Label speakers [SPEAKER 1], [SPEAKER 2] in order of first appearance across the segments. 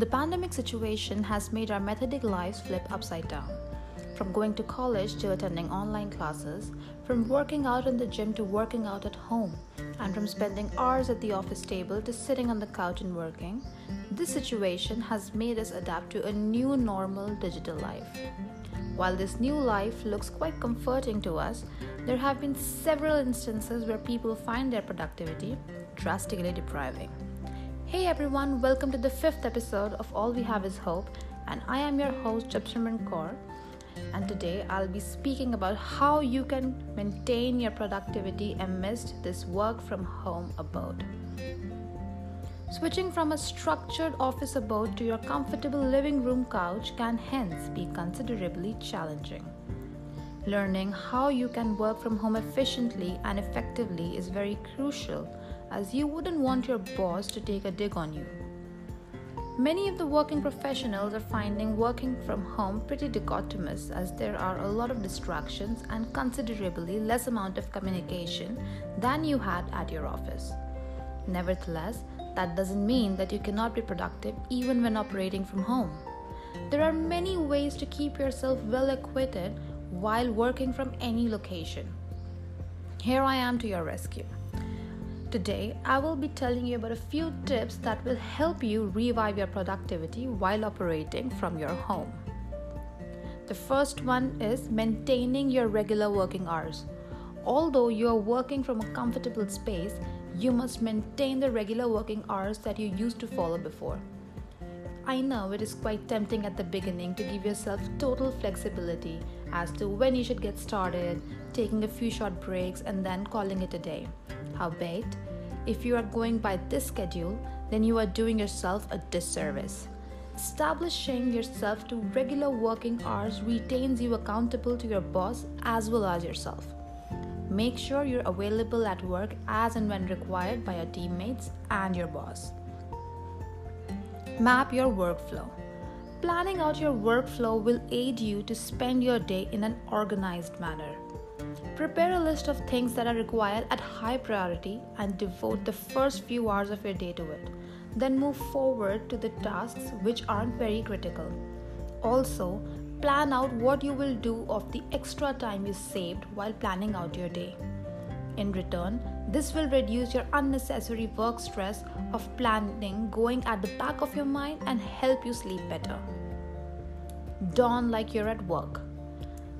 [SPEAKER 1] The pandemic situation has made our methodic lives flip upside down. From going to college to attending online classes, from working out in the gym to working out at home, and from spending hours at the office table to sitting on the couch and working, this situation has made us adapt to a new normal digital life. While this new life looks quite comforting to us, there have been several instances where people find their productivity drastically depriving. Hey everyone, welcome to the fifth episode of All We Have Is Hope, and I am your host Japsimran Kaur. And today I'll be speaking about how you can maintain your productivity amidst this work from home abode. Switching from a structured office abode to your comfortable living room couch can hence be considerably challenging. Learning how you can work from home efficiently and effectively is very crucial as you wouldn't want your boss to take a dig on you. Many of the working professionals are finding working from home pretty dichotomous as there are a lot of distractions and considerably less amount of communication than you had at your office. Nevertheless, that doesn't mean that you cannot be productive even when operating from home. There are many ways to keep yourself well equipped while working from any location. Here I am to your rescue. Today, I will be telling you about a few tips that will help you revive your productivity while operating from your home. The first one is maintaining your regular working hours. Although you are working from a comfortable space, you must maintain the regular working hours that you used to follow before. I know it is quite tempting at the beginning to give yourself total flexibility as to when you should get started, taking a few short breaks, and then calling it a day. Howbeit, if you are going by this schedule, then you are doing yourself a disservice. Establishing yourself to regular working hours retains you accountable to your boss as well as yourself. Make sure you're available at work as and when required by your teammates and your boss. Map your workflow. Planning out your workflow will aid you to spend your day in an organized manner. Prepare a list of things that are required at high priority and devote the first few hours of your day to it. Then move forward to the tasks which aren't very critical. Also, plan out what you will do of the extra time you saved while planning out your day. In return, this will reduce your unnecessary work stress of planning going at the back of your mind and help you sleep better. Dawn like you're at work.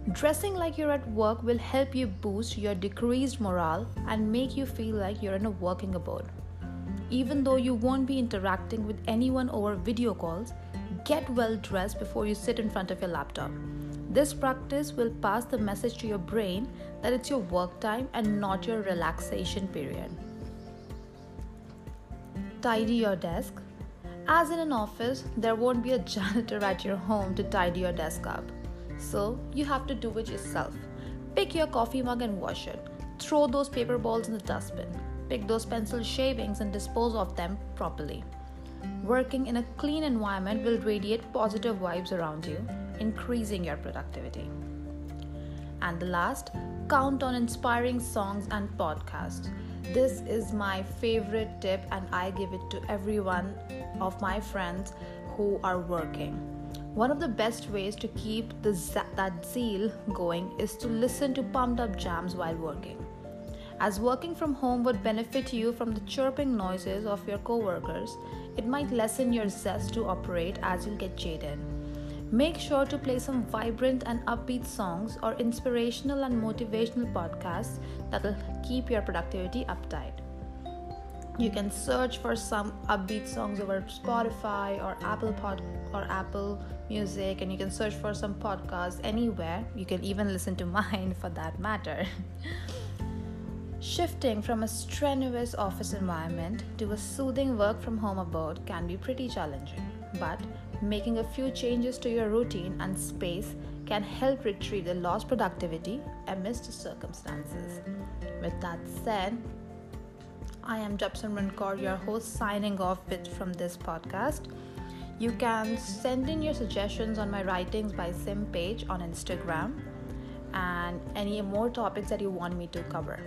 [SPEAKER 1] Dressing like you're at work will help you boost your decreased morale and make you feel like you're in a working abode. Even though you won't be interacting with anyone over video calls, get well dressed before you sit in front of your laptop. This practice will pass the message to your brain that it's your work time and not your relaxation period. Tidy your desk. As in an office, there won't be a janitor at your home to tidy your desk up. So you have to do it yourself. Pick your coffee mug and wash it. Throw those paper balls in the dustbin. Pick those pencil shavings and dispose of them properly. Working in a clean environment will radiate positive vibes around you, increasing your productivity. And the last, count on inspiring songs and podcasts. This is my favorite tip, and I give it to every one of my friends who are working. One of the best ways to keep the, that zeal going is to listen to pumped up jams while working. As working from home would benefit you from the chirping noises of your coworkers, it might lessen your zest to operate as you'll get jaded. Make sure to play some vibrant and upbeat songs or inspirational and motivational podcasts that will keep your productivity uptight. You can search for some upbeat songs over Spotify or Apple Pod or Apple Music, and you can search for some podcasts anywhere. You can even listen to mine for that matter. Shifting from a strenuous office environment to a soothing work from home abode can be pretty challenging, but making a few changes to your routine and space can help retrieve the lost productivity amidst circumstances. With that said, I am Japsimran Kaur, your host, signing off with from this podcast. You can send in your suggestions on my writings by Sim page on Instagram and any more topics that you want me to cover.